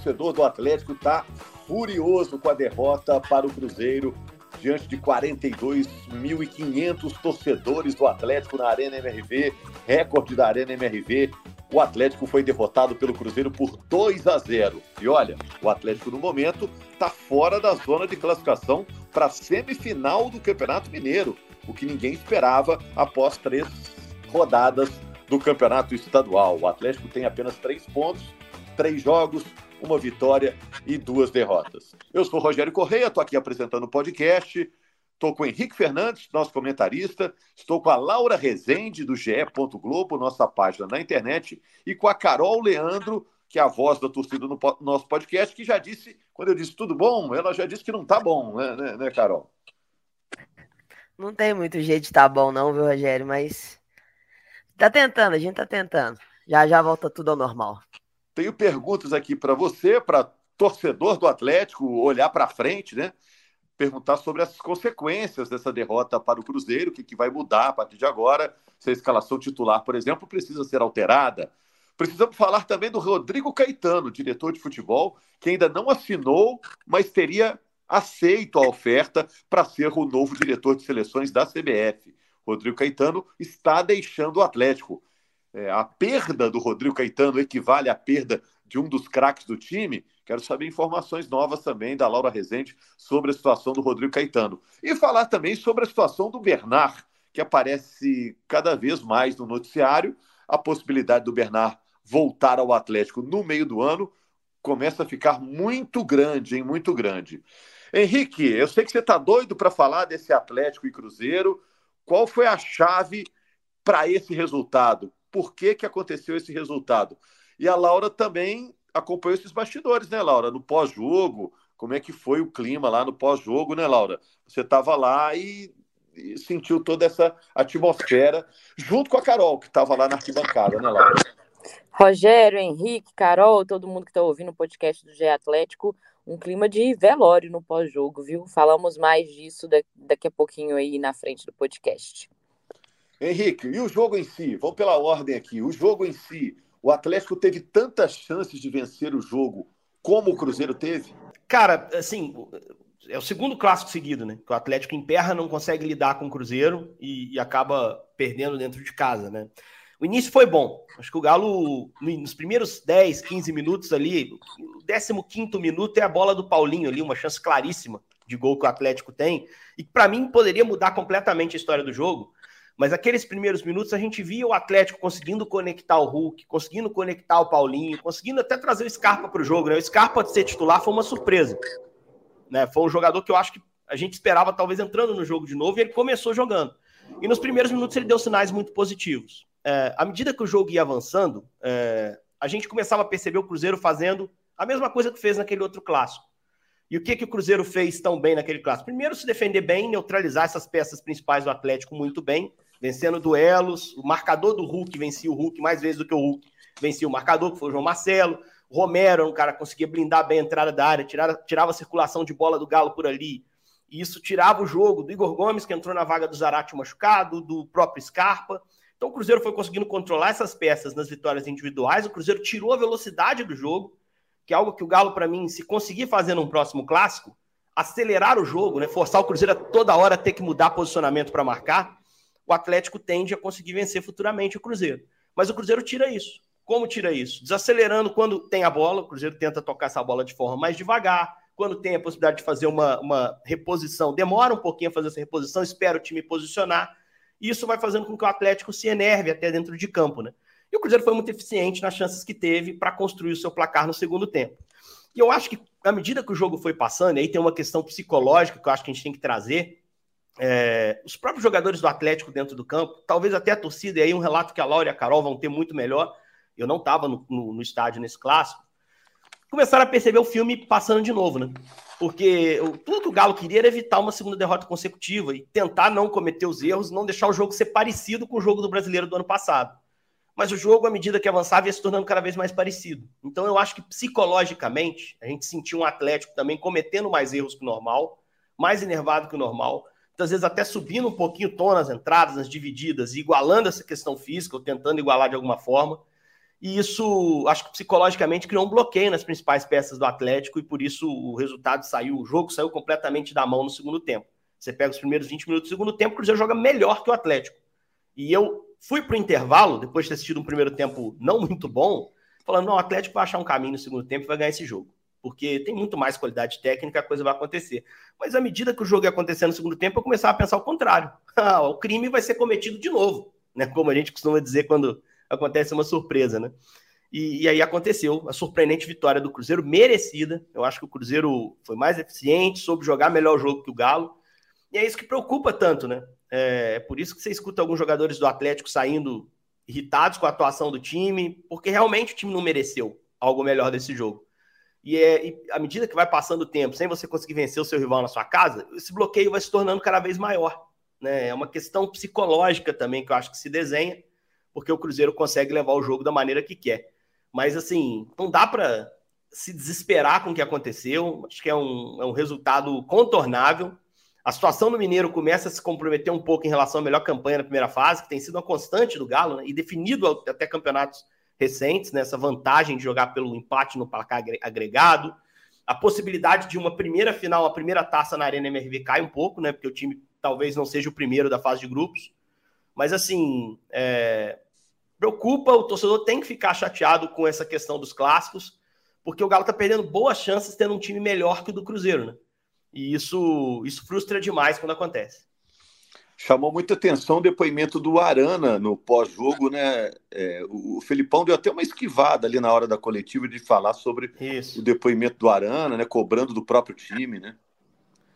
torcedor do Atlético está furioso com a derrota para o Cruzeiro diante de 42.500 torcedores do Atlético na Arena MRV, recorde da Arena MRV. O Atlético foi derrotado pelo Cruzeiro por 2 a 0. E olha, o Atlético no momento está fora da zona de classificação para a semifinal do Campeonato Mineiro, o que ninguém esperava após três rodadas do campeonato estadual. O Atlético tem apenas três pontos, três jogos, uma vitória e duas derrotas. Eu sou Rogério Correia, estou aqui apresentando o podcast. Estou com o Henrique Fernandes, nosso comentarista. Estou com a Laura Rezende, do GE. Globo, nossa página na internet. E com a Carol Leandro, que é a voz da torcida no nosso podcast, que já disse, quando eu disse tudo bom, ela já disse que não está bom, né, né, né, Carol? Não tem muito jeito de estar tá bom, não, viu, Rogério? Mas Tá tentando, a gente tá tentando. Já já volta tudo ao normal. Tenho perguntas aqui para você, para torcedor do Atlético, olhar para frente, né? Perguntar sobre as consequências dessa derrota para o Cruzeiro, o que, que vai mudar a partir de agora, se a escalação titular, por exemplo, precisa ser alterada. Precisamos falar também do Rodrigo Caetano, diretor de futebol, que ainda não assinou, mas teria aceito a oferta para ser o novo diretor de seleções da CBF. Rodrigo Caetano está deixando o Atlético. É, a perda do Rodrigo Caetano equivale à perda de um dos craques do time? Quero saber informações novas também da Laura Rezende sobre a situação do Rodrigo Caetano. E falar também sobre a situação do Bernard, que aparece cada vez mais no noticiário. A possibilidade do Bernard voltar ao Atlético no meio do ano começa a ficar muito grande, hein? Muito grande. Henrique, eu sei que você está doido para falar desse Atlético e Cruzeiro. Qual foi a chave para esse resultado? Por que, que aconteceu esse resultado? E a Laura também acompanhou esses bastidores, né, Laura? No pós-jogo, como é que foi o clima lá no pós-jogo, né, Laura? Você estava lá e, e, sentiu toda essa atmosfera, junto com a Carol, que estava lá na arquibancada, né, Laura? Rogério, Henrique, Carol, todo mundo que está ouvindo o podcast do GE Atlético, um clima de velório no pós-jogo, viu? Falamos mais disso daqui a pouquinho aí na frente do podcast. Henrique, e o jogo em si? Vamos pela ordem aqui. O jogo em si, o Atlético teve tantas chances de vencer o jogo como o Cruzeiro teve? Cara, assim, é o segundo clássico seguido, né? Que o Atlético emperra, não consegue lidar com o Cruzeiro e, e acaba perdendo dentro de casa, né? O início foi bom. Acho que o Galo, nos primeiros 10, 15 minutos ali, o 15 minuto é a bola do Paulinho ali, uma chance claríssima de gol que o Atlético tem. E para mim poderia mudar completamente a história do jogo. Mas aqueles primeiros minutos a gente via o Atlético conseguindo conectar o Hulk, conseguindo conectar o Paulinho, conseguindo até trazer o Scarpa para o jogo. Né? O Scarpa de ser titular foi uma surpresa. Né? Foi um jogador que eu acho que a gente esperava talvez entrando no jogo de novo e ele começou jogando. E nos primeiros minutos ele deu sinais muito positivos é, à medida que o jogo ia avançando, é, a gente começava a perceber o Cruzeiro fazendo a mesma coisa que fez naquele outro clássico. E o que, que o Cruzeiro fez tão bem naquele clássico? Primeiro, se defender bem, neutralizar essas peças principais do Atlético muito bem, vencendo duelos. O marcador do Hulk vencia o Hulk mais vezes do que o Hulk vencia o marcador, que foi o João Marcelo. Romero, um cara que conseguia blindar bem a entrada da área, tirava, tirava a circulação de bola do Galo por ali. E isso tirava o jogo do Igor Gomes, que entrou na vaga do Zarate machucado, do próprio Scarpa. Então o Cruzeiro foi conseguindo controlar essas peças nas vitórias individuais. O Cruzeiro tirou a velocidade do jogo, que é algo que o Galo, para mim, se conseguir fazer num próximo clássico, acelerar o jogo, né? forçar o Cruzeiro a toda hora ter que mudar posicionamento para marcar, o Atlético tende a conseguir vencer futuramente o Cruzeiro. Mas o Cruzeiro tira isso. Como tira isso? Desacelerando quando tem a bola, o Cruzeiro tenta tocar essa bola de forma mais devagar. Quando tem a possibilidade de fazer uma, uma reposição, demora um pouquinho a fazer essa reposição, espera o time posicionar e isso vai fazendo com que o Atlético se enerve até dentro de campo, né? E o Cruzeiro foi muito eficiente nas chances que teve para construir o seu placar no segundo tempo. E eu acho que, à medida que o jogo foi passando, aí tem uma questão psicológica que eu acho que a gente tem que trazer. É, os próprios jogadores do Atlético dentro do campo, talvez até a torcida, e aí um relato que a Laura e a Carol vão ter muito melhor. Eu não estava no, no, no estádio nesse clássico. Começaram a perceber o filme passando de novo, né? porque tudo que o Galo queria era evitar uma segunda derrota consecutiva e tentar não cometer os erros, não deixar o jogo ser parecido com o jogo do brasileiro do ano passado. Mas o jogo, à medida que avançava, ia se tornando cada vez mais parecido. Então eu acho que psicologicamente a gente sentiu um Atlético também cometendo mais erros que o normal, mais enervado que o normal, às vezes até subindo um pouquinho o tom nas entradas, nas divididas, igualando essa questão física, ou tentando igualar de alguma forma. E isso, acho que psicologicamente criou um bloqueio nas principais peças do Atlético e por isso o resultado saiu, o jogo saiu completamente da mão no segundo tempo. Você pega os primeiros 20 minutos do segundo tempo, o Cruzeiro joga melhor que o Atlético. E eu fui para o intervalo, depois de ter assistido um primeiro tempo não muito bom, falando: não, o Atlético vai achar um caminho no segundo tempo e vai ganhar esse jogo. Porque tem muito mais qualidade técnica, a coisa vai acontecer. Mas à medida que o jogo ia acontecer no segundo tempo, eu começava a pensar o contrário. Ah, o crime vai ser cometido de novo, né? Como a gente costuma dizer quando acontece uma surpresa, né? E, e, aí aconteceu a surpreendente vitória do Cruzeiro, merecida. Eu acho que o Cruzeiro foi mais eficiente, soube jogar melhor o jogo que o Galo. E é isso que preocupa tanto, né? É, é por isso que você escuta alguns jogadores do Atlético saindo irritados com a atuação do time, porque realmente o time não mereceu algo melhor desse jogo. E, é, e à medida que vai passando o tempo, sem você conseguir vencer o seu rival na sua casa, esse bloqueio vai se tornando cada vez maior. Né? É uma questão psicológica também que eu acho que se desenha, porque o Cruzeiro consegue levar o jogo da maneira que quer. Mas assim, não dá para se desesperar com o que aconteceu. Acho que é um, é um resultado contornável. A situação no Mineiro começa a se comprometer um pouco em relação à melhor campanha na primeira fase, que tem sido uma constante do Galo, né? e definido até campeonatos recentes, né? vantagem de jogar pelo empate no placar agregado. A possibilidade de uma primeira final, uma primeira taça na Arena MRV cai um pouco, né? Porque o time talvez não seja o primeiro da fase de grupos. Mas assim, é... preocupa, o torcedor tem que ficar chateado com essa questão dos clássicos, porque o Galo tá perdendo boas chances tendo um time melhor que o do Cruzeiro, né? E isso, isso frustra demais quando acontece. Chamou muita atenção o depoimento do Arana no pós-jogo, né? É, o Felipão deu até uma esquivada ali na hora da coletiva de falar sobre Isso. o depoimento do Arana, né? Cobrando do próprio time, né?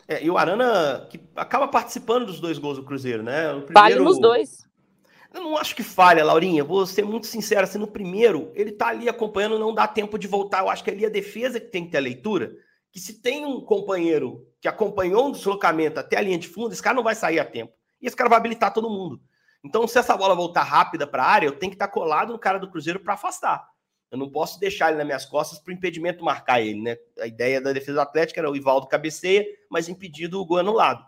É, e o Arana que acaba participando dos dois gols do Cruzeiro, né? Primeiro... Falha nos dois. Eu não acho que falha, Laurinha. Vou ser muito sincero, assim, no primeiro, ele tá ali acompanhando, não dá tempo de voltar. Eu acho que ali a defesa que tem que ter a leitura que se tem um companheiro que acompanhou um deslocamento até a linha de fundo, esse cara não vai sair a tempo. E esse cara vai habilitar todo mundo. Então, se essa bola voltar rápida para a área, eu tenho que estar colado no cara do Cruzeiro para afastar. Eu não posso deixar ele nas minhas costas para o impedimento marcar ele, né? A ideia da defesa do Atlético era o Ivaldo cabeceia, mas impedido o gol anulado.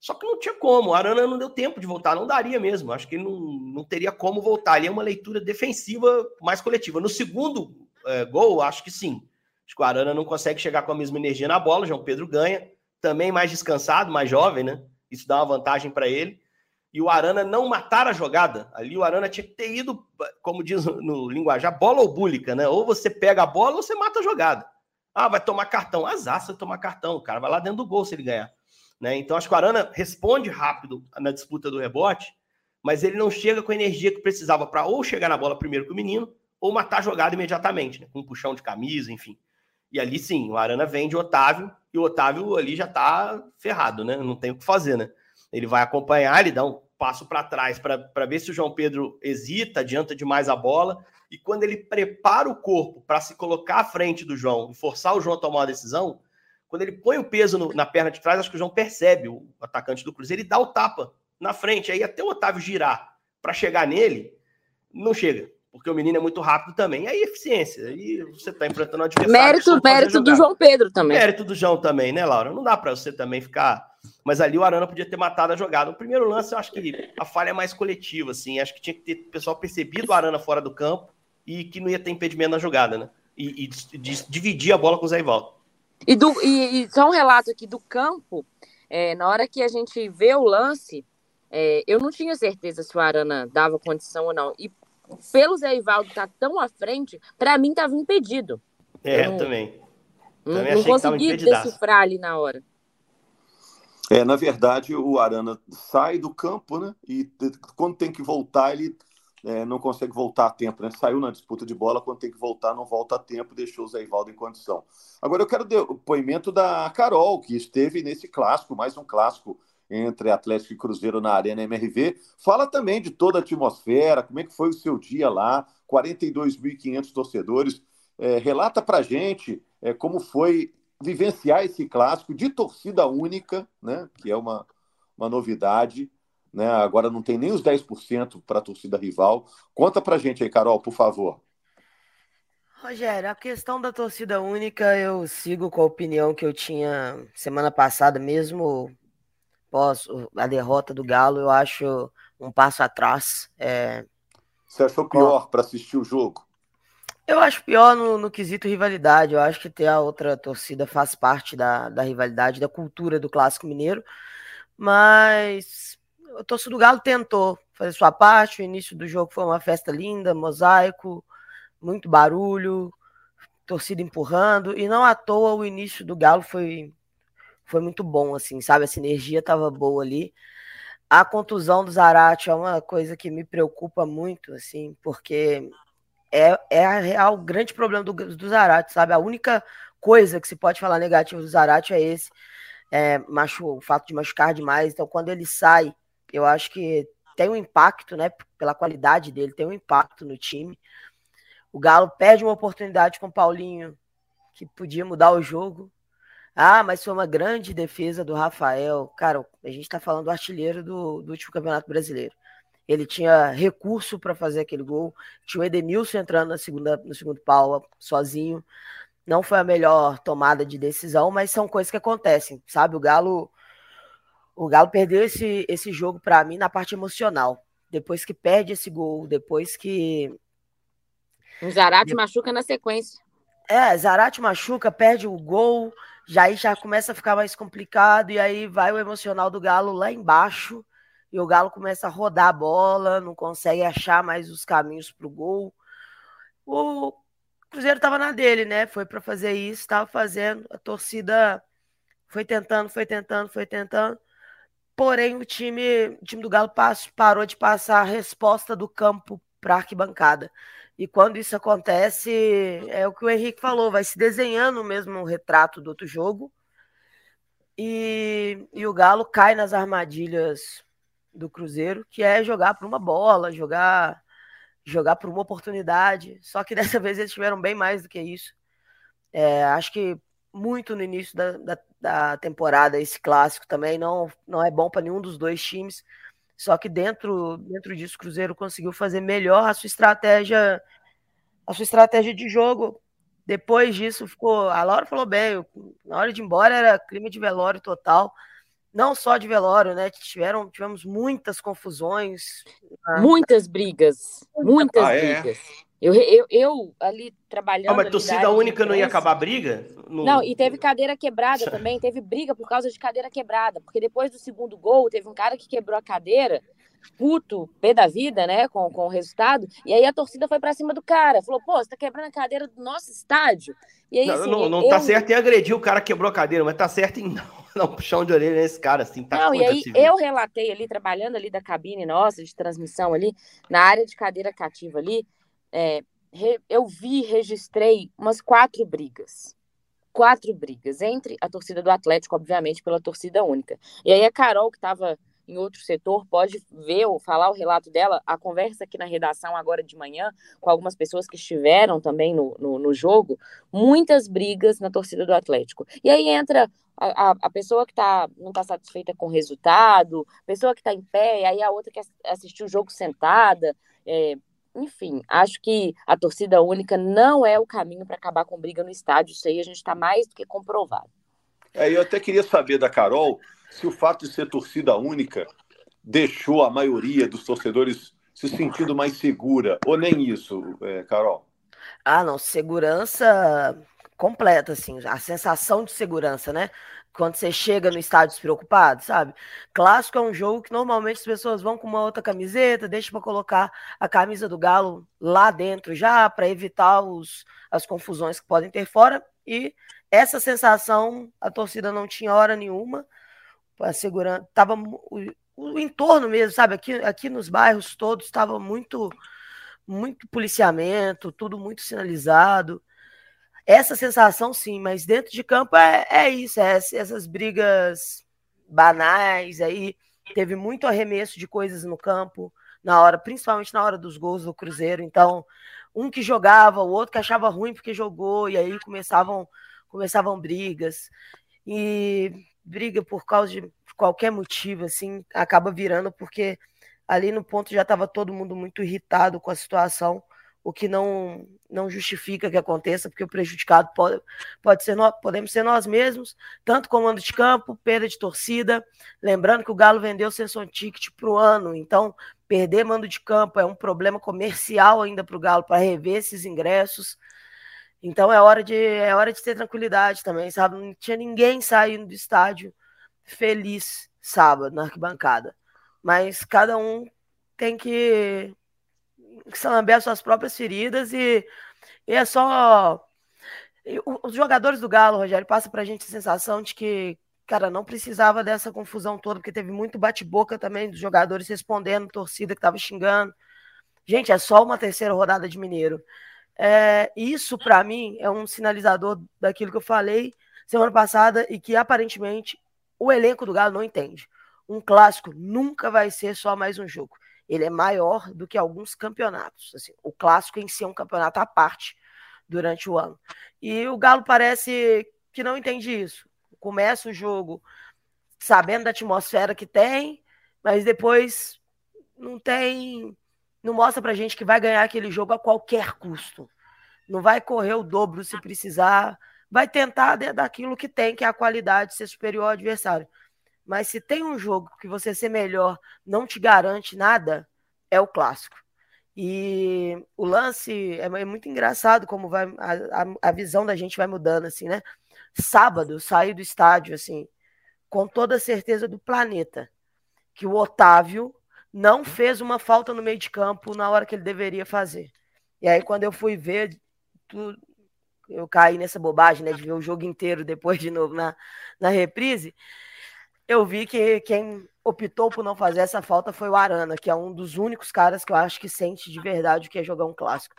Só que não tinha como, o Arana não deu tempo de voltar, não daria mesmo. Acho que ele não, não teria como voltar. Ali é uma leitura defensiva mais coletiva. No segundo é, gol, acho que sim. Acho que o Arana não consegue chegar com a mesma energia na bola. O João Pedro ganha, também mais descansado, mais jovem, né? Isso dá uma vantagem para ele. E o Arana não matar a jogada. Ali o Arana tinha que ter ido, como diz no linguajar, bola ou búlica, né? Ou você pega a bola ou você mata a jogada. Ah, vai tomar cartão. Azar se tomar cartão. O cara vai lá dentro do gol se ele ganhar. Né? Então acho que o Arana responde rápido na disputa do rebote, mas ele não chega com a energia que precisava para ou chegar na bola primeiro que o menino, ou matar a jogada imediatamente, né? com um puxão de camisa, enfim. E ali sim, o Arana vende o Otávio e o Otávio ali já tá ferrado, né? Não tem o que fazer, né? Ele vai acompanhar, ele dá um passo para trás para ver se o João Pedro hesita, adianta demais a bola. E quando ele prepara o corpo para se colocar à frente do João e forçar o João a tomar uma decisão, quando ele põe o peso no, na perna de trás, acho que o João percebe, o atacante do Cruzeiro, ele dá o tapa na frente. Aí até o Otávio girar para chegar nele, não chega porque o menino é muito rápido também. E aí, eficiência. Aí você está enfrentando um adversário. Mérito, mérito do João Pedro também. Mérito do João também, né, Laura? Não dá para você também ficar. Mas ali o Arana podia ter matado a jogada. O primeiro lance, eu acho que a falha é mais coletiva, assim. Acho que tinha que ter o pessoal percebido o Arana fora do campo e que não ia ter impedimento na jogada, né? E, e dividir a bola com o Zé Ivaldo. E, do, e, e só um relato aqui do campo. É, na hora que a gente vê o lance, é, eu não tinha certeza se o Arana dava condição ou não. E pelo Zé Ivaldo estar tá tão à frente, para mim estava impedido. É, eu também. Não, também não consegui decifrar ali na hora. É, na verdade, o Arana sai do campo, né? E quando tem que voltar, ele é, não consegue voltar a tempo, né? Saiu na disputa de bola, quando tem que voltar, não volta a tempo, deixou o Zé Ivaldo em condição. Agora eu quero o depoimento da Carol, que esteve nesse clássico, mais um clássico entre Atlético e Cruzeiro na Arena MRV. Fala também de toda a atmosfera, como é que foi o seu dia lá, 42.500 torcedores. É, relata para gente é, como foi vivenciar esse clássico de torcida única, né, que é uma, uma novidade. Né? Agora não tem nem os 10% para a torcida rival. Conta para gente aí, Carol, por favor. Rogério, a questão da torcida única, eu sigo com a opinião que eu tinha semana passada, mesmo após a derrota do Galo, eu acho um passo atrás. É... Você achou pior para assistir o jogo? Eu acho pior no, no, quesito rivalidade. Eu acho que ter a outra torcida faz parte da, da rivalidade, da cultura do Clássico Mineiro. Mas o torcedor do Galo tentou fazer sua parte. O início do jogo foi uma festa linda, mosaico, muito barulho, torcida empurrando. E não à toa o início do Galo foi, foi muito bom, assim, sabe? Essa energia estava boa ali. A contusão do Zarate é uma coisa que me preocupa muito, assim, porque é, é a real grande problema do, do Zarate, sabe? A única coisa que se pode falar negativo do Zarate é esse, é, machu, o fato de machucar demais. Então, quando ele sai, eu acho que tem um impacto, né? Pela qualidade dele, tem um impacto no time. O Galo perde uma oportunidade com o Paulinho, que podia mudar o jogo. Ah, mas foi uma grande defesa do Rafael. Cara, a gente está falando do artilheiro do, do último Campeonato Brasileiro. Ele tinha recurso para fazer aquele gol. Tinha o Edenilson entrando na segunda, no segundo pau sozinho. Não foi a melhor tomada de decisão, mas são coisas que acontecem, sabe? O Galo o Galo perdeu esse, esse jogo para mim na parte emocional. Depois que perde esse gol, depois que o Zarate de... machuca na sequência. É, Zarate machuca, perde o gol, já aí já começa a ficar mais complicado e aí vai o emocional do Galo lá embaixo e o Galo começa a rodar a bola, não consegue achar mais os caminhos para o gol. O Cruzeiro estava na dele, né? Foi para fazer isso, estava fazendo. A torcida foi tentando, foi tentando, foi tentando. Porém, o time, o time do Galo parou de passar a resposta do campo para a arquibancada. E quando isso acontece, é o que o Henrique falou, vai se desenhando mesmo retrato do outro jogo. E, e o Galo cai nas armadilhas do Cruzeiro, que é jogar por uma bola, jogar jogar por uma oportunidade. Só que dessa vez eles tiveram bem mais do que isso. É, acho que muito no início da, da, da, temporada esse clássico também não, não é bom para nenhum dos dois times. Só que dentro, dentro disso o Cruzeiro conseguiu fazer melhor a sua estratégia, a sua estratégia de jogo. Depois disso ficou, a Laura falou bem, na hora de ir embora era clima de velório total não só de velório, né? Tiveram, tivemos muitas confusões. Né? Muitas brigas. Muitas ah, é? brigas. É? Eu, eu, eu, ali trabalhando. Ah, mas torcida única não ia acabar a briga? No... Não, e teve cadeira quebrada também. Teve briga por causa de cadeira quebrada. Porque depois do segundo gol, teve um cara que quebrou a cadeira, puto, pé da vida, né? Com, com o resultado. E aí a torcida foi pra cima do cara. Falou, pô, você tá quebrando a cadeira do nosso estádio. E aí, não, assim, não, não tá eu... tá certo em agredir o cara que quebrou a cadeira, mas tá certo em não dar um puxão de orelha nesse cara, assim, tá Não, e aí eu relatei ali, trabalhando ali da cabine nossa, de transmissão ali, na área de cadeira cativa ali, é, re, eu vi, registrei umas quatro brigas. Quatro brigas, entre a torcida do Atlético, obviamente, pela torcida única. E aí a Carol, que estava em outro setor, pode ver ou falar o relato dela, a conversa aqui na redação agora de manhã, com algumas pessoas que estiveram também no, no, no jogo, muitas brigas na torcida do Atlético. E aí entra a, a, a pessoa que tá, não está satisfeita com o resultado, pessoa que está em pé, e aí a outra que assistiu o jogo sentada. É, enfim, acho que a torcida única não é o caminho para acabar com briga no estádio. Isso aí a gente está mais do que comprovado. É, eu até queria saber da Carol se o fato de ser torcida única deixou a maioria dos torcedores se sentindo mais segura, ou nem isso, é, Carol? Ah, não, segurança completa, assim, a sensação de segurança, né? Quando você chega no estádio despreocupado, sabe? Clássico é um jogo que normalmente as pessoas vão com uma outra camiseta, deixa para colocar a camisa do Galo lá dentro já, para evitar os, as confusões que podem ter fora. E essa sensação a torcida não tinha hora nenhuma a segurança tava o, o, entorno mesmo, sabe? Aqui, aqui nos bairros todos estava muito muito policiamento, tudo muito sinalizado. Essa sensação, sim, mas dentro de campo é, é isso, é essas brigas banais aí. Teve muito arremesso de coisas no campo, na hora, principalmente na hora dos gols do Cruzeiro. Então, um que jogava, o outro que achava ruim porque jogou, e aí começavam, começavam brigas. E briga por causa de qualquer motivo, assim, acaba virando, porque ali no ponto já estava todo mundo muito irritado com a situação, o que não, não justifica que aconteça, porque o prejudicado pode, pode ser nós, podemos ser nós mesmos, tanto comando de campo, perda de torcida. Lembrando que o Galo vendeu Sensor Ticket para o ano, então perder mando de campo é um problema comercial ainda para o Galo para rever esses ingressos. Então é hora de é hora de ter tranquilidade também, sabe? Não tinha ninguém saindo do estádio feliz sábado na arquibancada. Mas cada um tem que lamber as suas próprias feridas e, e é só os jogadores do Galo, Rogério, passa pra gente a sensação de que, cara, não precisava dessa confusão toda, porque teve muito bate-boca também dos jogadores respondendo, torcida que tava xingando. Gente, é só uma terceira rodada de Mineiro. É, isso, para mim, é um sinalizador daquilo que eu falei semana passada e que aparentemente o elenco do Galo não entende. Um clássico nunca vai ser só mais um jogo. Ele é maior do que alguns campeonatos. Assim, o clássico em si é um campeonato à parte durante o ano. E o Galo parece que não entende isso. Começa o jogo sabendo da atmosfera que tem, mas depois não tem não mostra pra gente que vai ganhar aquele jogo a qualquer custo. Não vai correr o dobro se precisar, vai tentar daquilo que tem, que é a qualidade, ser superior ao adversário. Mas se tem um jogo que você ser melhor não te garante nada, é o clássico. E o lance é, é muito engraçado como vai a, a, visão da gente vai mudando assim, né? Sábado saí do estádio assim, com toda a certeza do planeta, que o Otávio não fez uma falta no meio de campo na hora que ele deveria fazer. E aí, quando eu fui ver, eu caí nessa bobagem, né, de ver o jogo inteiro depois de novo na, na reprise, eu vi que quem optou por não fazer essa falta foi o Arana, que é um dos únicos caras que eu acho que sente de verdade o que é jogar um clássico.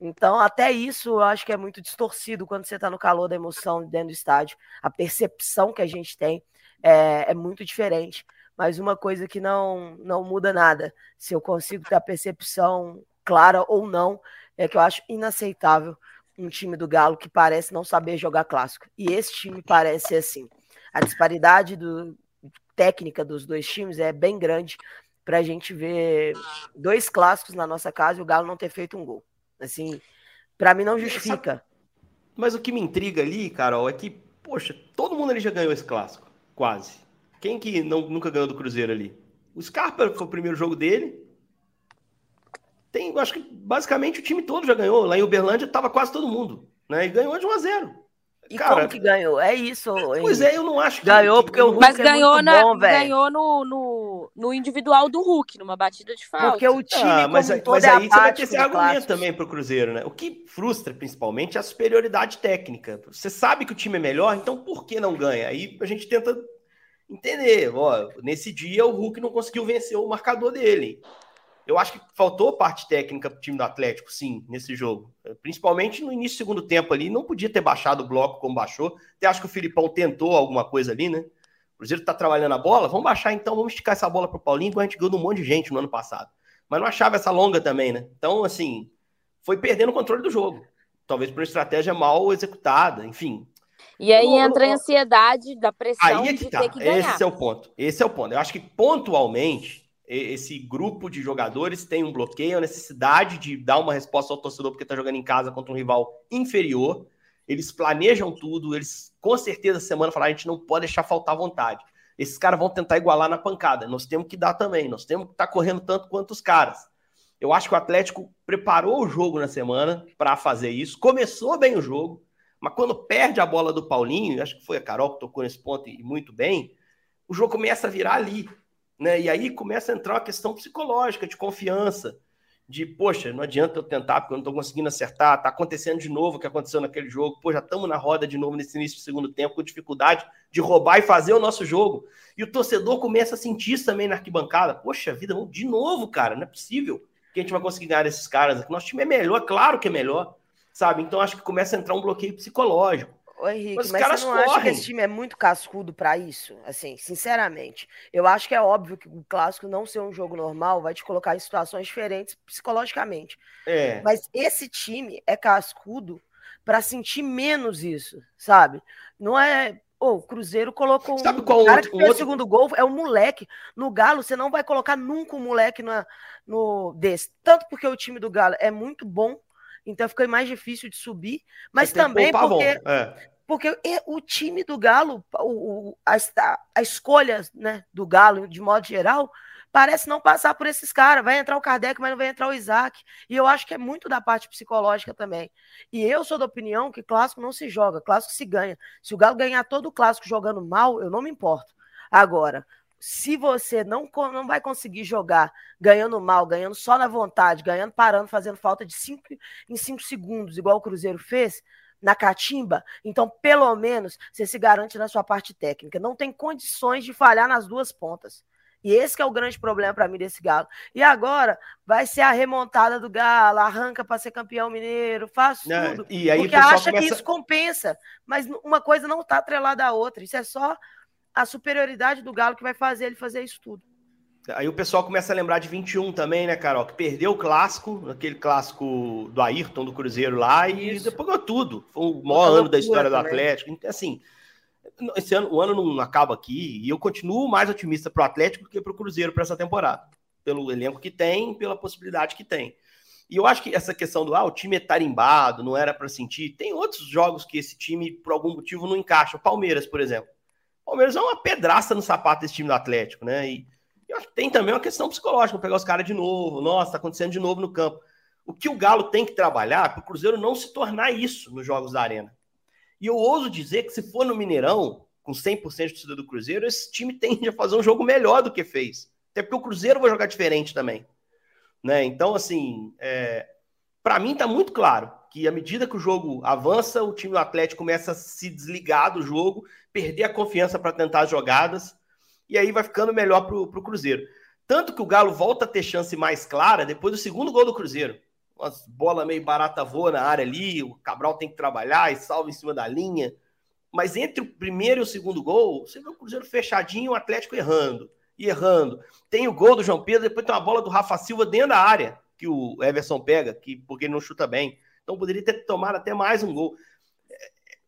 Então, até isso eu acho que é muito distorcido quando você está no calor da emoção dentro do estádio. A percepção que a gente tem é, é muito diferente mas uma coisa que não, não muda nada, se eu consigo ter a percepção clara ou não, é que eu acho inaceitável um time do Galo que parece não saber jogar clássico. E esse time parece assim. A disparidade do, técnica dos dois times é bem grande para a gente ver dois clássicos na nossa casa e o Galo não ter feito um gol. Assim, para mim não justifica. Mas o que me intriga ali, Carol, é que, poxa, todo mundo ali já ganhou esse clássico, quase. Quem que não, nunca ganhou do Cruzeiro ali? O Scarpa foi o primeiro jogo dele. Tem, acho que basicamente o time todo já ganhou. Lá em Uberlândia estava quase todo mundo, né? E ganhou de 1 a 0. E Cara, como que ganhou? É isso. Pois é, eu não acho que. Ganhou porque o Hulk Mas é ganhou, é na, bom, ganhou no, no, no, individual do Hulk, numa batida de falta. Porque o time. Ah, mas, mas é aí você vai ter esse argumento clássico. também pro Cruzeiro, né? O que frustra, principalmente, é a superioridade técnica. Você sabe que o time é melhor, então por que não ganha? Aí a gente tenta entender. Ó, nesse dia, o Hulk não conseguiu vencer o marcador dele. Eu acho que faltou parte técnica para o time do Atlético, sim, nesse jogo. Principalmente no início do segundo tempo ali. Não podia ter baixado o bloco como baixou. Até acho que o Filipão tentou alguma coisa ali, né? O Cruzeiro está trabalhando a bola. Vamos baixar então, vamos esticar essa bola para o Paulinho, igual a gente ganhou um monte de gente no ano passado. Mas não achava essa longa também, né? Então, assim, foi perdendo o controle do jogo. Talvez por uma estratégia mal executada, enfim. E aí entra a ansiedade da pressão aí é que de tá. ter que ganhar. Esse é o ponto. Esse é o ponto. Eu acho que pontualmente esse grupo de jogadores tem um bloqueio, a necessidade de dar uma resposta ao torcedor porque está jogando em casa contra um rival inferior. Eles planejam tudo, eles com certeza semana falaram a gente não pode deixar faltar vontade. Esses caras vão tentar igualar na pancada. Nós temos que dar também, nós temos que estar tá correndo tanto quanto os caras. Eu acho que o Atlético preparou o jogo na semana para fazer isso, começou bem o jogo, mas quando perde a bola do Paulinho, acho que foi a Carol que tocou nesse ponto e muito bem, o jogo começa a virar ali. Né? E aí começa a entrar uma questão psicológica, de confiança, de, poxa, não adianta eu tentar, porque eu não estou conseguindo acertar, tá acontecendo de novo o que aconteceu naquele jogo, pô, já estamos na roda de novo nesse início do segundo tempo, com dificuldade de roubar e fazer o nosso jogo. E o torcedor começa a sentir isso também na arquibancada. Poxa vida, de novo, cara, não é possível que a gente vai conseguir ganhar esses caras aqui. Nosso time é melhor, claro que é melhor sabe? Então acho que começa a entrar um bloqueio psicológico. Ô, Henrique, mas, mas você não correm. acha que esse time é muito cascudo para isso? Assim, sinceramente, eu acho que é óbvio que o clássico não ser um jogo normal vai te colocar em situações diferentes psicologicamente. É. Mas esse time é cascudo para sentir menos isso, sabe? Não é Oh, o Cruzeiro colocou Sabe um qual cara outro, que fez um outro... o segundo gol, é o moleque. No Galo, você não vai colocar nunca um moleque na, no desse. Tanto porque o time do Galo é muito bom, então ficou mais difícil de subir, mas também porque, é. Porque o time do Galo, o, a, a escolha né, do Galo, de modo geral, parece não passar por esses caras. Vai entrar o Kardec, mas não vai entrar o Isaac. E eu acho que é muito da parte psicológica também. E eu sou da opinião que clássico não se joga, clássico se ganha. Se o Galo ganhar todo o clássico jogando mal, eu não me importo. Agora, se você não, não vai conseguir jogar ganhando mal, ganhando só na vontade, ganhando parando, fazendo falta de cinco em cinco segundos, igual o Cruzeiro fez, na catimba, então pelo menos você se garante na sua parte técnica. Não tem condições de falhar nas duas pontas. E esse é o grande problema para mim desse Galo. E agora vai ser a remontada do Galo, arranca para ser campeão mineiro, faz tudo. e aí porque acha começa... que isso compensa. Mas uma coisa não está atrelada à outra. Isso é só a superioridade do Galo que vai fazer ele fazer isso tudo. Aí o pessoal começa a lembrar de 21 também, né, Carol? Que perdeu o clássico, aquele clássico do Ayrton, do Cruzeiro lá, e Isso. depois ganhou tudo. Foi o maior ano da história do Atlético. Então, assim, esse ano, o ano não acaba aqui, e eu continuo mais otimista para o Atlético do que para o Cruzeiro para essa temporada. Pelo elenco que tem, pela possibilidade que tem. E eu acho que essa questão do ah, o time é tarimbado, não era para sentir. Tem outros jogos que esse time, por algum motivo, não encaixa. O Palmeiras, por exemplo. O Palmeiras é uma pedraça no sapato desse time do Atlético, né? E eu acho que tem também uma questão psicológica, pegar os caras de novo, nossa, tá acontecendo de novo no campo. O que o Galo tem que trabalhar para o Cruzeiro não se tornar isso nos jogos da Arena. E eu ouso dizer que se for no Mineirão, com 100% de torcida do Cruzeiro, esse time tende a fazer um jogo melhor do que fez. Até porque o Cruzeiro vai jogar diferente também. Né? Então, assim, é... para mim tá muito claro que à medida que o jogo avança, o time do Atlético começa a se desligar do jogo, perder a confiança para tentar as jogadas e aí vai ficando melhor para o Cruzeiro. Tanto que o Galo volta a ter chance mais clara depois do segundo gol do Cruzeiro. Uma bola meio barata voa na área ali, o Cabral tem que trabalhar e salva em cima da linha. Mas entre o primeiro e o segundo gol, você vê o Cruzeiro fechadinho, o Atlético errando e errando. Tem o gol do João Pedro, depois tem uma bola do Rafa Silva dentro da área, que o Everson pega, que, porque ele não chuta bem. Então poderia ter tomado até mais um gol.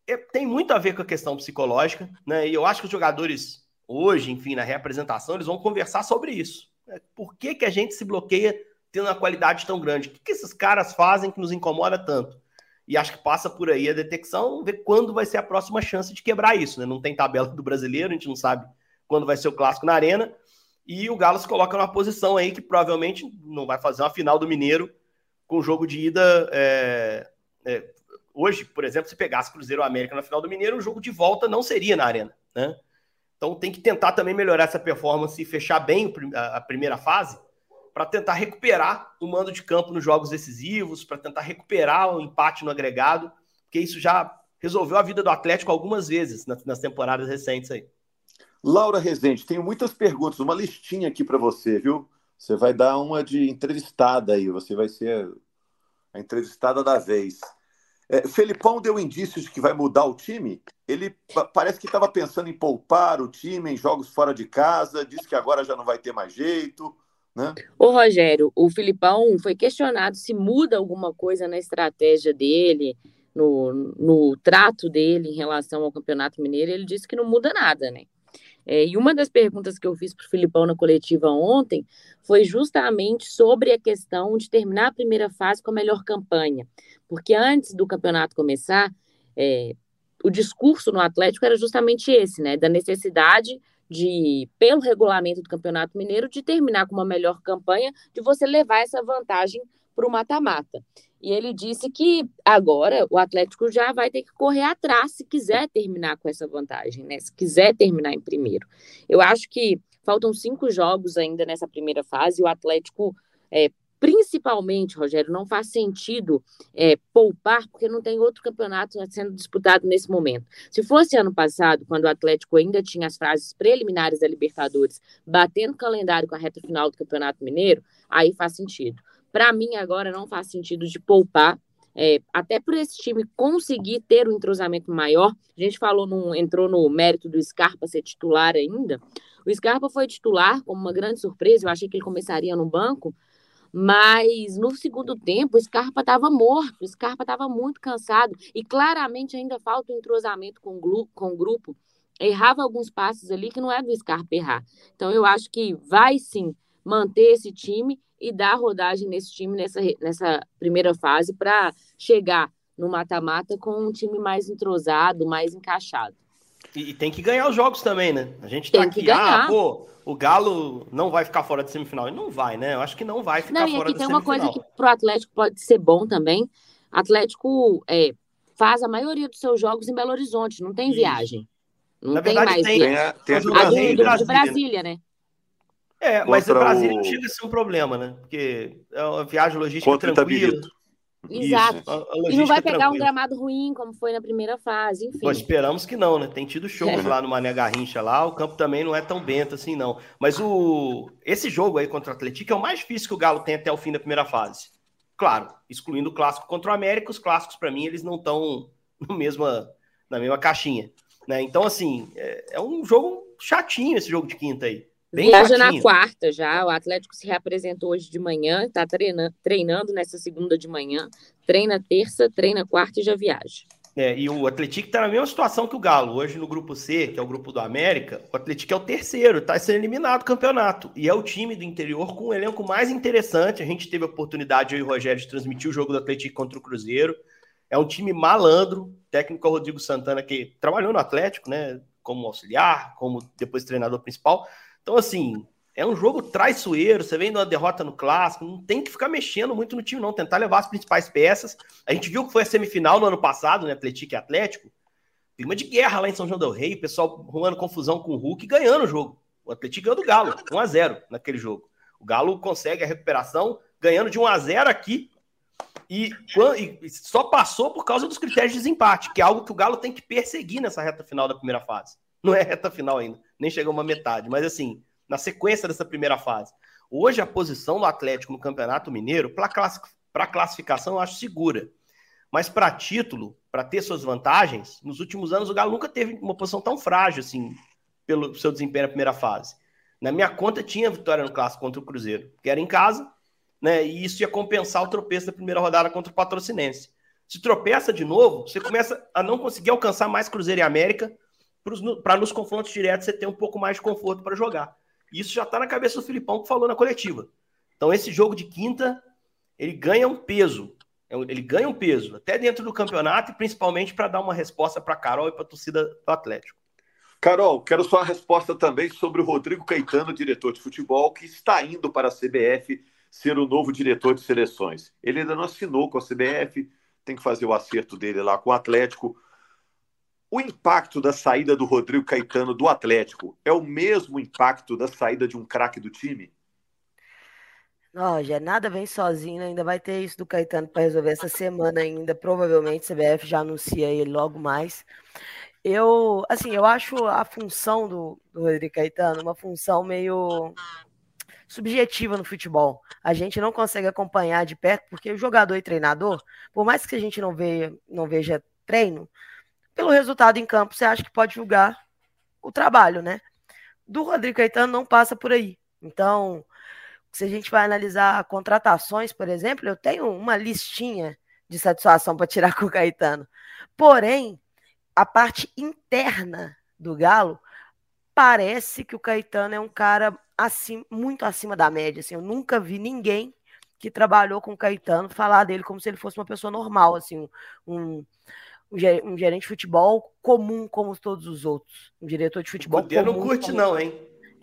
É, é, tem muito a ver com a questão psicológica, né? E eu acho que os jogadores hoje, enfim, na representação, eles vão conversar sobre isso. Né? Por que, que a gente se bloqueia tendo uma qualidade tão grande? O que, que esses caras fazem que nos incomoda tanto? E acho que passa por aí a detecção, ver quando vai ser a próxima chance de quebrar isso. Né? Não tem tabela do brasileiro, a gente não sabe quando vai ser o clássico na arena. E o Galo se coloca numa posição aí que provavelmente não vai fazer uma final do Mineiro com jogo de ida. É, é, hoje, por exemplo, se pegasse Cruzeiro ou América na final do Mineiro, o jogo de volta não seria na arena. Né? Então tem que tentar também melhorar essa performance e fechar bem a primeira fase para tentar recuperar o mando de campo nos jogos decisivos, para tentar recuperar o empate no agregado, porque isso já resolveu a vida do Atlético algumas vezes nas, temporadas recentes aí. Laura Rezende, tenho muitas perguntas, uma listinha aqui para você, viu? Você vai dar uma de entrevistada aí, você vai ser a entrevistada da vez. É, Felipão deu indícios de que vai mudar o time. Ele parece que estava pensando em poupar o time em jogos fora de casa, disse que agora já não vai ter mais jeito. Né? Rogério, o Filipão foi questionado se muda alguma coisa na estratégia dele, no, no trato dele em relação ao Campeonato Mineiro. Ele disse que não muda nada, né? É, e uma das perguntas que eu fiz para o Filipão na coletiva ontem foi justamente sobre a questão de terminar a primeira fase com a melhor campanha. Porque antes do campeonato começar, é, o discurso no Atlético era justamente esse, né? Da necessidade de, pelo regulamento do Campeonato Mineiro, de terminar com uma melhor campanha, de você levar essa vantagem para o mata-mata. E ele disse que agora o Atlético já vai ter que correr atrás se quiser terminar com essa vantagem, né? Se quiser terminar em primeiro. Eu acho que faltam cinco jogos ainda nessa primeira fase. O Atlético é, Principalmente, Rogério, não faz sentido é, poupar, porque não tem outro campeonato sendo disputado nesse momento. Se fosse ano passado, quando o Atlético ainda tinha as fases preliminares da Libertadores, batendo calendário com a reta final do Campeonato Mineiro, aí faz sentido. Para mim, agora não faz sentido de poupar, é, até por esse time conseguir ter um entrosamento maior. A gente falou, no, entrou no mérito do Scarpa ser titular ainda. O Scarpa foi titular como uma grande surpresa. Eu achei que ele começaria no banco, mas no segundo tempo, o Scarpa estava morto, o Scarpa estava muito cansado e claramente ainda falta um entrosamento com, com o grupo. Errava alguns passes ali que não é do Scarpa errar. Então eu acho que vai sim manter esse time e dar rodagem nesse time nessa, nessa primeira fase para chegar no mata-mata com um time mais entrosado, mais encaixado. E, e, tem que ganhar os jogos também, né? A gente tá tem aqui, ah, pô, o Galo não vai ficar fora da semifinal. Ele não vai, né? Eu acho que não vai ficar não, fora da semifinal. Tem uma coisa que pro Atlético pode ser bom também. Atlético é, faz a maioria dos seus jogos em Belo Horizonte, não tem viagem. Não Na tem verdade, mais. Tem, tem, a, tem a, do, Brasília, do, de Brasília, né? É, mas Contra Brasília o... não chega a ser um problema, né? Porque é uma viagem logística Contra tranquila. Exato. Isso, e não vai pegar tranquila. um gramado ruim, como foi na primeira fase, enfim. Nós esperamos que não, né? Tem tido shows é. lá no Mané Garrincha lá, o campo também não é tão bento assim, não. Mas o esse jogo aí contra o Atlético é o mais difícil que o Galo tem até o fim da primeira fase. Claro, excluindo o clássico contra o América, os clássicos, para mim, eles não estão mesma, na mesma caixinha. Né? Então, assim, é, é um jogo chatinho esse jogo de quinta aí. Bem Viaja chatinho. na quarta já. O Atlético se reapresentou hoje de manhã, está treinando, treinando nessa segunda de manhã. Treina terça, treina quarta e já viaja. É, e o Atlético está na mesma situação que o Galo. Hoje no grupo C, que é o grupo do América, o Atlético é o terceiro, está sendo eliminado do campeonato. E é o time do interior com o elenco mais interessante. A gente teve a oportunidade, eu e o Rogério, de transmitir o jogo do Atlético contra o Cruzeiro. É um time malandro. técnico é Rodrigo Santana, que trabalhou no Atlético, né? Como auxiliar, como depois treinador principal. Então, assim, é um jogo traiçoeiro. Você vem de uma derrota no clássico, não tem que ficar mexendo muito no time, não. Tentar levar as principais peças. A gente viu que foi a semifinal no ano passado, né? Atlético e Atlético. Clima de guerra lá em São João Del Rei, o pessoal arrumando confusão com o Hulk e ganhando o jogo. O Atlético ganhou do Galo, 1 a 0 naquele jogo. O Galo consegue a recuperação, ganhando de 1 a 0 aqui. E, e só passou por causa dos critérios de desempate, que é algo que o Galo tem que perseguir nessa reta final da primeira fase. Não é reta final ainda, nem chegou uma metade, mas assim, na sequência dessa primeira fase. Hoje a posição do Atlético no Campeonato Mineiro, para classificação, eu acho segura. Mas para título, para ter suas vantagens, nos últimos anos o Galo nunca teve uma posição tão frágil assim, pelo seu desempenho na primeira fase. Na minha conta tinha vitória no clássico contra o Cruzeiro, que era em casa, né? E isso ia compensar o tropeço da primeira rodada contra o Patrocinense. Se tropeça de novo, você começa a não conseguir alcançar mais Cruzeiro e América, para nos confrontos diretos você ter um pouco mais de conforto para jogar. Isso já está na cabeça do Filipão que falou na coletiva. Então esse jogo de quinta, ele ganha um peso. É ele ganha um peso, até dentro do campeonato e principalmente para dar uma resposta para Carol e para a torcida do Atlético. Carol, quero sua resposta também sobre o Rodrigo Caetano, diretor de futebol, que está indo para a CBF ser o novo diretor de seleções. Ele ainda não assinou com a CBF, tem que fazer o acerto dele lá com o Atlético. O impacto da saída do Rodrigo Caetano do Atlético é o mesmo impacto da saída de um craque do time? Não, já nada vem sozinho, ainda vai ter isso do Caetano para resolver essa semana ainda. Provavelmente a CBF já anuncia ele logo mais. Eu, assim, eu acho a função do, do Rodrigo Caetano uma função meio subjetiva no futebol. A gente não consegue acompanhar de perto, porque o jogador e treinador, por mais que a gente não, veja, não veja treino, pelo resultado em campo, você acha que pode julgar o trabalho, né? Do Rodrigo Caetano não passa por aí. Então, se a gente vai analisar contratações, por exemplo, eu tenho uma listinha de satisfação para tirar com o Caetano. Porém, a parte interna do Galo parece que o Caetano é um cara assim, muito acima da média. Assim, eu nunca vi ninguém que trabalhou com o Caetano falar dele como se ele fosse uma pessoa normal, assim, um, um gerente de futebol comum como todos os outros. Um diretor de futebol. O Cudê não curte, como... não, hein?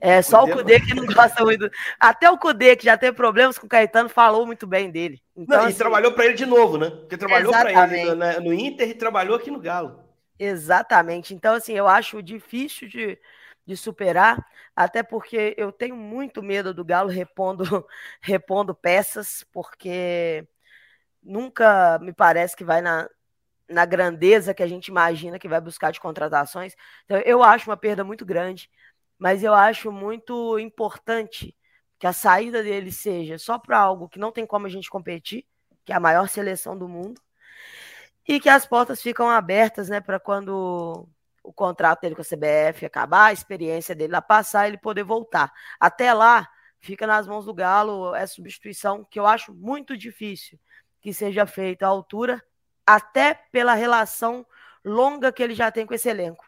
É, o só o Cudê não... que não gosta muito. Até o Cudê, que já teve problemas com o Caetano, falou muito bem dele. Então, não, assim... e trabalhou para ele de novo, né? Porque trabalhou para ele no, no Inter e trabalhou aqui no Galo. Exatamente. Então, assim, eu acho difícil de, de superar, até porque eu tenho muito medo do Galo repondo, repondo peças, porque nunca me parece que vai na, na grandeza que a gente imagina que vai buscar de contratações. Então, eu acho uma perda muito grande, mas eu acho muito importante que a saída dele seja só para algo que não tem como a gente competir, que é a maior seleção do mundo, e que as portas ficam abertas, né, para quando o contrato dele com a CBF acabar, a experiência dele lá passar, ele poder voltar. Até lá, fica nas mãos do Galo essa substituição que eu acho muito difícil que seja feita à altura até pela relação longa que ele já tem com esse elenco.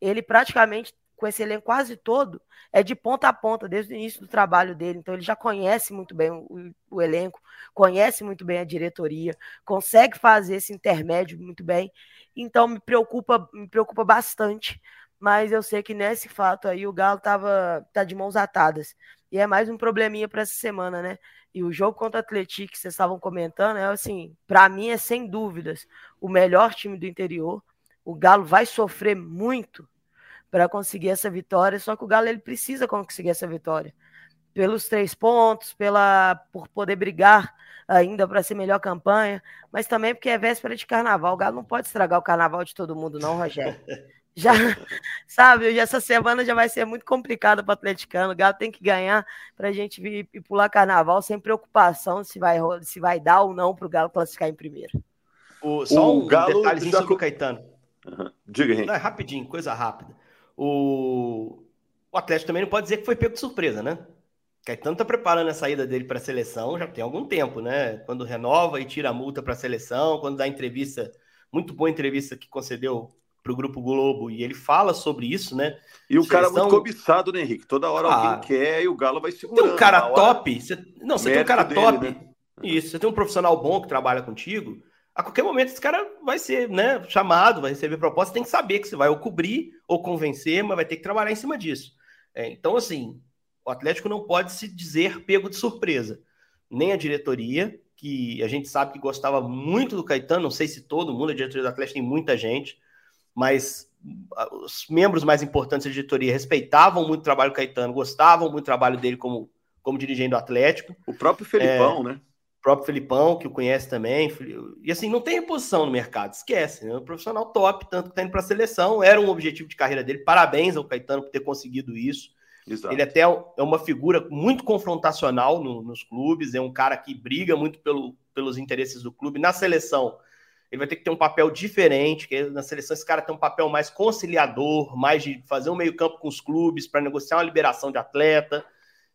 Ele praticamente, com esse elenco quase todo, é de ponta a ponta, desde o início do trabalho dele. Então, ele já conhece muito bem o, o elenco, conhece muito bem a diretoria, consegue fazer esse intermédio muito bem. Então, me preocupa, me preocupa bastante. mas eu sei que nesse fato aí o Galo tava tá de mãos atadas. E é mais um probleminha para essa semana, né? E o jogo contra o Atlético que vocês estavam comentando é assim, para mim é sem dúvidas o melhor time do interior. O Galo vai sofrer muito para conseguir essa vitória, só que o Galo ele precisa conseguir essa vitória pelos três pontos, pela por poder brigar ainda para ser melhor campanha, mas também porque é véspera de carnaval. O Galo não pode estragar o carnaval de todo mundo, não, Rogério. Já, sabe, essa semana já vai ser muito complicada para o atleticano. O Galo tem que ganhar para a gente vir e pular carnaval sem preocupação se vai, se vai dar ou não para o Galo classificar em primeiro. O, só o um Galo detalhezinho já... sobre o Caetano. Uhum. Diga, Henrique. Não, é rapidinho, coisa rápida. O... o Atlético também não pode dizer que foi pego de surpresa, né? Caetano tá preparando a saída dele para a seleção já tem algum tempo, né? Quando renova e tira a multa para a seleção, quando dá entrevista, muito boa entrevista que concedeu para o Grupo Globo e ele fala sobre isso, né? E o cara muito cobiçado, né, Henrique? Toda hora ah, alguém quer e o Galo vai segurando. Tem um cara top, você... não, você tem um cara dele, top. Né? Isso, você tem um profissional bom que trabalha contigo. A qualquer momento esse cara vai ser, né, chamado, vai receber proposta, tem que saber que você vai ou cobrir ou convencer, mas vai ter que trabalhar em cima disso. É, então, assim, o Atlético não pode se dizer pego de surpresa. Nem a diretoria, que a gente sabe que gostava muito do Caetano, não sei se todo mundo, a diretoria do Atlético tem muita gente, mas os membros mais importantes da diretoria respeitavam muito o trabalho do Caetano, gostavam muito do trabalho dele como, como dirigente do Atlético. O próprio Felipão, é, né? O próprio Felipão, que o conhece também. E assim, não tem reposição no mercado, esquece. Né? Um profissional top, tanto que está indo para a seleção, era um objetivo de carreira dele. Parabéns ao Caetano por ter conseguido isso. Exato. Ele até é uma figura muito confrontacional no, nos clubes, é um cara que briga muito pelo, pelos interesses do clube. Na seleção, ele vai ter que ter um papel diferente, que na seleção esse cara tem um papel mais conciliador, mais de fazer um meio-campo com os clubes, para negociar uma liberação de atleta,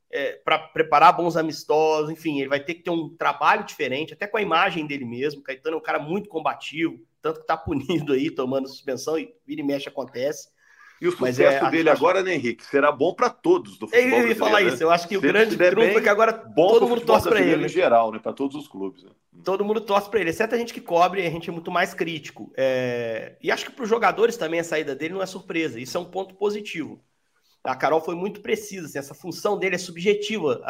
é, para preparar bons amistosos, enfim, ele vai ter que ter um trabalho diferente, até com a imagem dele mesmo. Caetano é um cara muito combativo, tanto que está punido aí, tomando suspensão, e vira e mexe acontece. E o sucesso é, dele acho... agora, né, Henrique, será bom para todos do futebol. Eu ia falar né? isso. Eu acho que o grande trunfo é que agora todo mundo torce para ele. Em geral, né, para todos os clubes. Né? Todo mundo torce para ele. Exceto a gente que cobre, a gente é muito mais crítico. É... E acho que para os jogadores também a saída dele não é surpresa. Isso é um ponto positivo. A Carol foi muito precisa. Assim, essa função dele é subjetiva.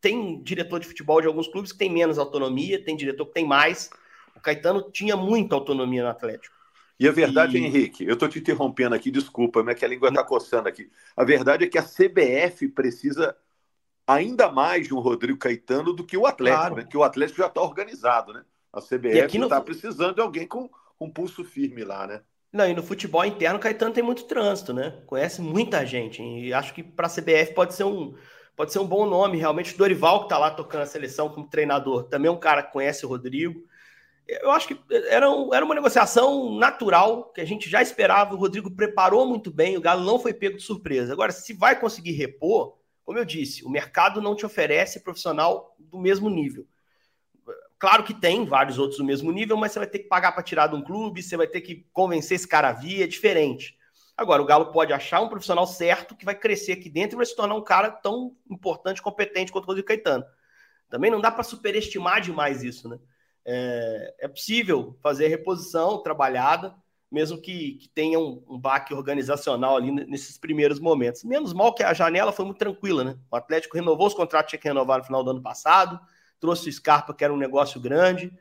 Tem diretor de futebol de alguns clubes que tem menos autonomia, tem diretor que tem mais. O Caetano tinha muita autonomia no Atlético. E a verdade, e... Henrique, eu estou te interrompendo aqui, desculpa, mas que a língua está coçando aqui. A verdade é que a CBF precisa ainda mais de um Rodrigo Caetano do que o Atlético, claro. né? Que o Atlético já está organizado, né? A CBF está no... precisando de alguém com um pulso firme lá, né? Não, e no futebol interno, Caetano tem muito trânsito, né? Conhece muita gente. E acho que para a CBF pode ser um pode ser um bom nome. Realmente, o Dorival, que está lá tocando a seleção como treinador, também é um cara que conhece o Rodrigo eu acho que era, um, era uma negociação natural, que a gente já esperava. O Rodrigo preparou muito bem, o Galo não foi pego de surpresa. Agora, se vai conseguir repor, como eu disse, o mercado não te oferece profissional do mesmo nível. Claro que tem vários outros do mesmo nível, mas você vai ter que pagar para tirar de um clube, você vai ter que convencer esse cara a vir, é diferente. Agora, o Galo pode achar um profissional certo que vai crescer aqui dentro e vai se tornar um cara tão importante, competente quanto o Rodrigo Caetano. Também não dá para superestimar demais isso, né? É, é possível fazer reposição trabalhada, mesmo que, que tenha um, um baque organizacional ali nesses primeiros momentos. Menos mal que a janela foi muito tranquila, né? O Atlético renovou os contratos, tinha que renovar no final do ano passado, trouxe o Scarpa, que era um negócio grande,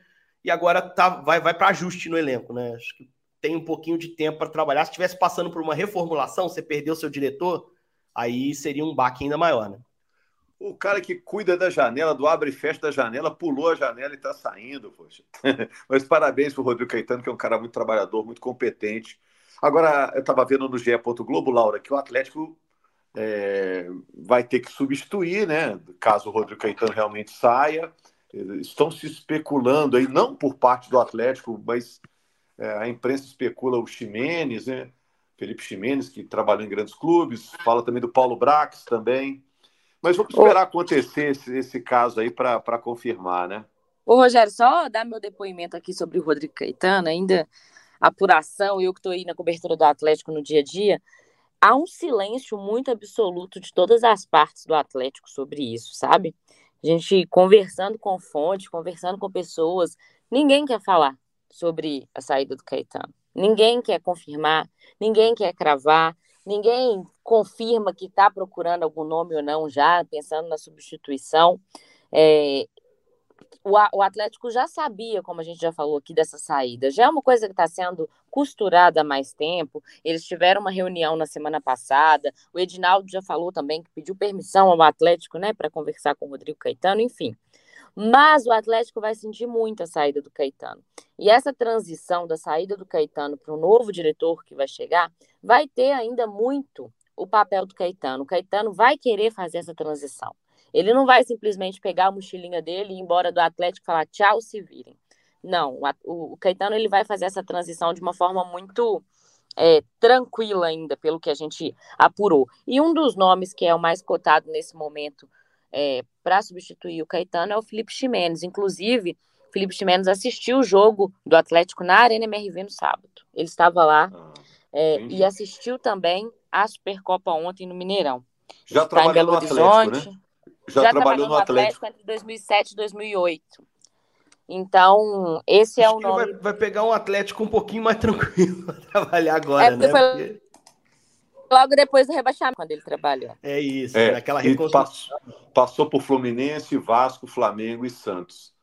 e agora tá, vai, vai para ajuste no elenco, né? Acho que tem um pouquinho de tempo para trabalhar. Se estivesse passando por uma reformulação, você perdeu seu diretor, aí seria um baque ainda maior, né? O cara que cuida da janela, do abre e fecha da janela, pulou a janela e está saindo, poxa. Mas parabéns para o Rodrigo Caetano, que é um cara muito trabalhador, muito competente. Agora, eu estava vendo no GE. Globo, Laura, que o Atlético é, vai ter que substituir, né? Caso o Rodrigo Caetano realmente saia. Estão se especulando aí, não por parte do Atlético, mas é, a imprensa especula o Ximenes, né? Felipe Ximenes, que trabalhou em grandes clubes, fala também do Paulo Brax também. Mas vamos esperar Ô, acontecer esse, esse caso aí para confirmar, né? Ô, Rogério, só dar meu depoimento aqui sobre o Rodrigo Caetano, ainda apuração, eu que estou aí na cobertura do Atlético no dia a dia, há um silêncio muito absoluto de todas as partes do Atlético sobre isso, sabe? A gente conversando com fonte, conversando com pessoas, ninguém quer falar sobre a saída do Caetano. Ninguém quer confirmar, ninguém quer cravar. Ninguém confirma que está procurando algum nome ou não já, pensando na substituição. É, o, o Atlético já sabia, como a gente já falou aqui, dessa saída. Já é uma coisa que está sendo costurada há mais tempo. Eles tiveram uma reunião na semana passada. O Edinaldo já falou também que pediu permissão ao Atlético, né, para conversar com o Rodrigo Caetano, enfim. Mas o Atlético vai sentir muito a saída do Caetano. E essa transição da saída do Caetano para o novo diretor que vai chegar vai ter ainda muito o papel do Caetano. O Caetano vai querer fazer essa transição. Ele não vai simplesmente pegar a mochilinha dele e ir embora do Atlético e falar tchau, se virem. Não, o, Caetano ele vai fazer essa transição de uma forma muito é, tranquila ainda, pelo que a gente apurou. E um dos nomes que é o mais cotado nesse momento é, para substituir o Caetano é o Felipe Ximenes. Inclusive, o Felipe Ximenes assistiu o jogo do Atlético na Arena MRV no sábado. Ele estava lá ah, é, e assistiu também a Supercopa ontem no Mineirão. Já está em Belo Horizonte. né? Já, Já trabalhou no Atlético. Atlético entre 2007 e 2008. Então, esse é Acho é o nome. Vai, vai, pegar um Atlético um pouquinho mais tranquilo para trabalhar agora, é né? Foi logo depois do rebaixamento, quando ele trabalhou. É isso, é, naquela reconstrução. Passou, passou, por Fluminense, Vasco, Flamengo e Santos.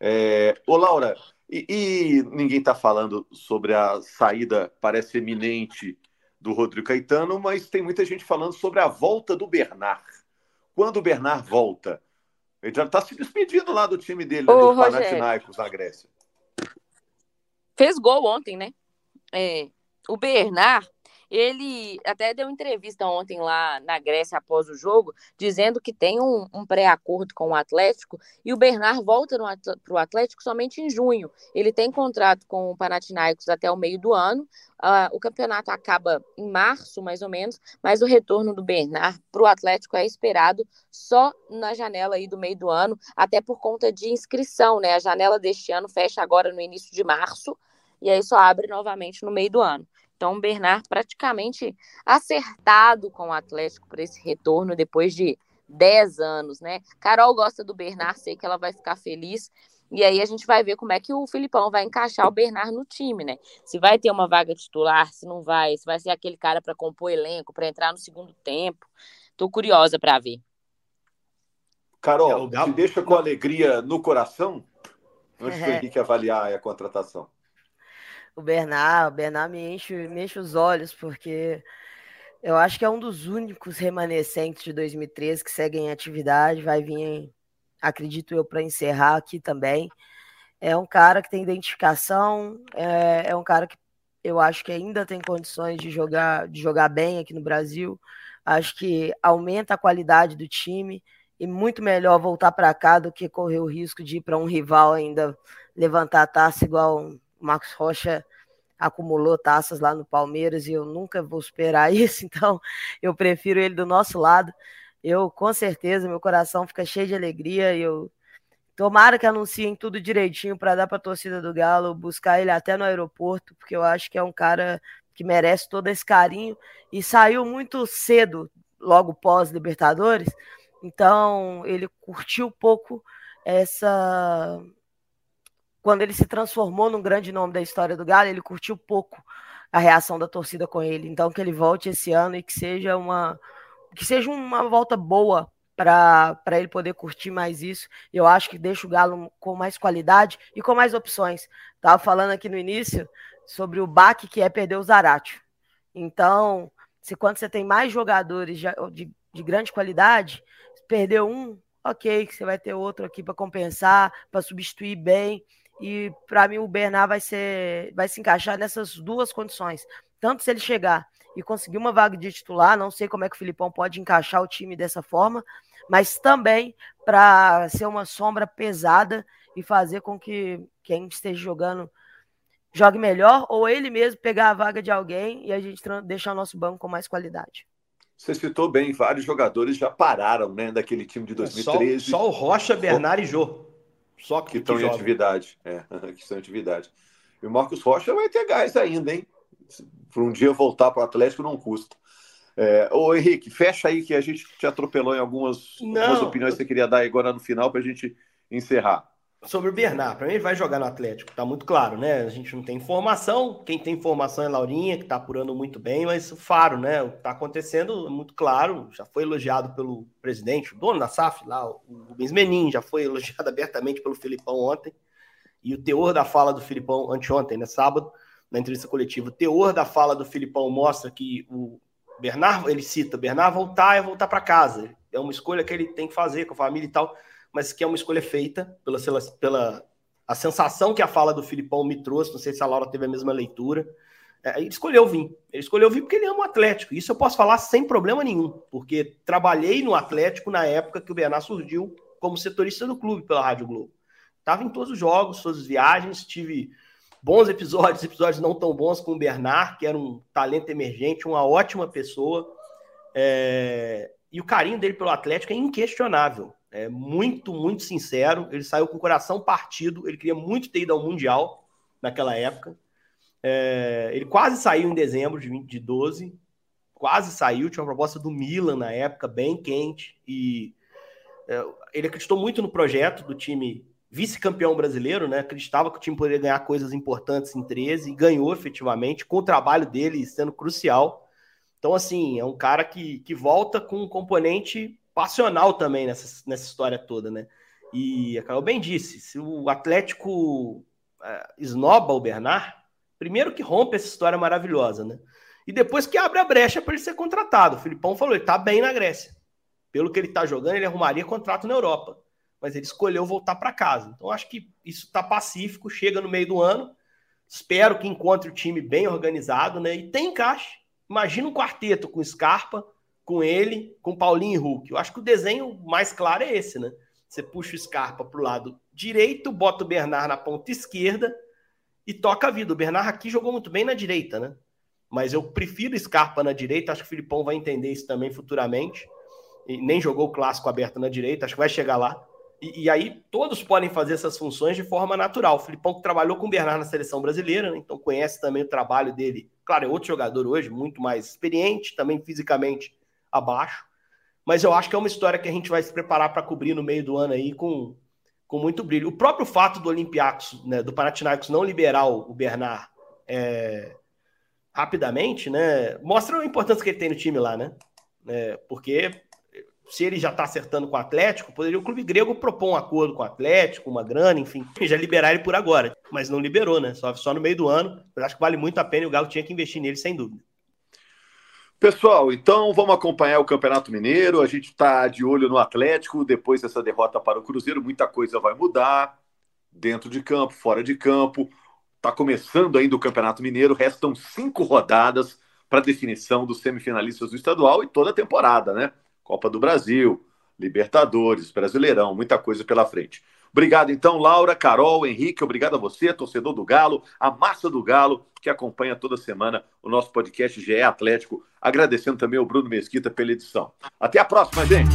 É, ô, Laura, e, e ninguém está falando sobre a saída, parece eminente, do Rodrigo Caetano, mas tem muita gente falando sobre a volta do Bernard. Quando o Bernard volta? Ele já está se despedindo lá do time dele, né, do Panathinaikos, na Grécia. Fez gol ontem, né? É, o Bernard ele até deu entrevista ontem lá na Grécia após o jogo, dizendo que tem um, um pré-acordo com o Atlético e o Bernard volta para o Atlético somente em junho. Ele tem contrato com o Panathinaikos até o meio do ano. Uh, o campeonato acaba em março, mais ou menos, mas o retorno do Bernard para o Atlético é esperado só na janela aí do meio do ano, até por conta de inscrição, né? A janela deste ano fecha agora no início de março e aí só abre novamente no meio do ano. Então, o Bernard praticamente acertado com o Atlético para esse retorno depois de 10 anos, né? Carol gosta do Bernard, sei que ela vai ficar feliz. E aí a gente vai ver como é que o Filipão vai encaixar o Bernard no time, né? Se vai ter uma vaga titular, se não vai, se vai ser aquele cara para compor elenco, para entrar no segundo tempo. Tô curiosa para ver. Carol, é, te deixa com alegria no coração antes do Henrique avaliar a contratação o Bernard, o Bernard me enche, me enche os olhos, porque eu acho que é um dos únicos remanescentes de 2013 que seguem em atividade, vai vir, acredito eu, para encerrar aqui também. É um cara que tem identificação, é, é um cara que eu acho que ainda tem condições de jogar, de jogar bem aqui no Brasil. Acho que aumenta a qualidade do time e muito melhor voltar para cá do que correr o risco de ir para um rival ainda levantar a taça igual o Marcos Rocha acumulou taças lá no Palmeiras e eu nunca vou esperar isso, então eu prefiro ele do nosso lado. Eu, com certeza, meu coração fica cheio de alegria e eu tomara que anunciem tudo direitinho para dar para a torcida do Galo buscar ele até no aeroporto, porque eu acho que é um cara que merece todo esse carinho e saiu muito cedo, logo pós Libertadores. Então, ele curtiu pouco essa quando ele se transformou num grande nome da história do Galo, ele curtiu pouco a reação da torcida com ele. Então que ele volte esse ano e que seja uma que seja uma volta boa para ele poder curtir mais isso. Eu acho que deixa o Galo com mais qualidade e com mais opções. Tava falando aqui no início sobre o baque que é perder o Zaratio. Então, se quando você tem mais jogadores de, de, de grande qualidade, perder um, ok, que você vai ter outro aqui para compensar, para substituir bem. E para mim o Bernard vai ser vai se encaixar nessas duas condições. Tanto se ele chegar e conseguir uma vaga de titular, não sei como é que o Filipão pode encaixar o time dessa forma, mas também para ser uma sombra pesada e fazer com que quem esteja jogando jogue melhor ou ele mesmo pegar a vaga de alguém e a gente deixar o nosso banco com mais qualidade. Você citou bem, vários jogadores já pararam, né, daquele time de 2013. É, só, só o Rocha, Bernard e Jô. Só que, que estão em atividade. É, que estão em atividade. E o Marcos Rocha vai ter gás ainda, hein? Para um dia voltar para o Atlético não custa. É, ô Henrique, fecha aí que a gente te atropelou em algumas, algumas opiniões que você queria dar agora no final para a gente encerrar. Sobre o Bernard, para mim ele vai jogar no Atlético, tá muito claro, né? A gente não tem informação, quem tem informação é Laurinha, que tá apurando muito bem, mas o Faro, né? O que tá acontecendo é muito claro, já foi elogiado pelo presidente, o dono da SAF, lá, o Rubens Menin, já foi elogiado abertamente pelo Filipão ontem, e o teor da fala do Filipão anteontem, né? Sábado, na entrevista coletiva, o teor da fala do Filipão mostra que o Bernard, ele cita, Bernard voltar é voltar para casa, é uma escolha que ele tem que fazer com a família e tal mas que é uma escolha feita pela, pela a sensação que a fala do Filipão me trouxe. Não sei se a Laura teve a mesma leitura. É, ele escolheu vir. Ele escolheu vir porque ele ama o Atlético. Isso eu posso falar sem problema nenhum, porque trabalhei no Atlético na época que o Bernard surgiu como setorista do clube pela Rádio Globo. Estava em todos os jogos, todas as viagens, tive bons episódios, episódios não tão bons com o Bernard, que era um talento emergente, uma ótima pessoa. É... E o carinho dele pelo Atlético é inquestionável é muito, muito sincero. Ele saiu com o coração partido. Ele queria muito ter ido ao Mundial naquela época. É, ele quase saiu em dezembro de 2012. Quase saiu. Tinha uma proposta do Milan na época, bem quente. E é, ele acreditou muito no projeto do time vice-campeão brasileiro, né? Acreditava que o time poderia ganhar coisas importantes em 13 e ganhou efetivamente, com o trabalho dele sendo crucial. Então, assim, é um cara que, que volta com um componente passional também nessa, nessa história toda, né? E a Carol bem disse: se o Atlético uh, esnoba o Bernard, primeiro que rompe essa história maravilhosa, né? E depois que abre a brecha para ele ser contratado. O Filipão falou: ele tá bem na Grécia. Pelo que ele tá jogando, ele arrumaria contrato na Europa. Mas ele escolheu voltar para casa. Então acho que isso tá pacífico, chega no meio do ano. Espero que encontre o time bem organizado, né? E tem encaixe. Imagina um quarteto com Scarpa, com ele, com Paulinho e Hulk. Eu acho que o desenho mais claro é esse, né? Você puxa o Scarpa para o lado direito, bota o Bernard na ponta esquerda e toca a vida. O Bernard aqui jogou muito bem na direita, né? Mas eu prefiro Scarpa na direita, acho que o Filipão vai entender isso também futuramente. E nem jogou o clássico aberto na direita, acho que vai chegar lá. E, e, aí todos podem fazer essas funções de forma natural. O Filipão que trabalhou com o Bernard na seleção brasileira, né? então conhece também o trabalho dele. Claro, é outro jogador hoje, muito mais experiente, também fisicamente abaixo. Mas eu acho que é uma história que a gente vai se preparar para cobrir no meio do ano aí com, com muito brilho. O próprio fato do Olympiacos, né, do Panathinaikos não liberar o Bernard é, rapidamente, né, mostra a importância que ele tem no time lá, né? É, porque se ele já está acertando com o Atlético, poderia o clube grego propor um acordo com o Atlético, uma grana, enfim, já liberar ele por agora. Mas não liberou, né? Só, só no meio do ano. Eu acho que vale muito a pena e o Galo tinha que investir nele, sem dúvida. Pessoal, então vamos acompanhar o Campeonato Mineiro. A gente está de olho no Atlético. Depois dessa derrota para o Cruzeiro, muita coisa vai mudar dentro de campo, fora de campo. Está começando ainda o Campeonato Mineiro. Restam cinco rodadas para definição dos semifinalistas do estadual e toda a temporada, né? Copa do Brasil, Libertadores, Brasileirão, muita coisa pela frente. Obrigado, então, Laura, Carol, Henrique, obrigado a você, torcedor do Galo, a massa do Galo, que acompanha toda semana o nosso podcast GE Atlético. Agradecendo também ao Bruno Mesquita pela edição. Até a próxima, gente!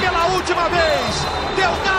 Pela última vez! Deu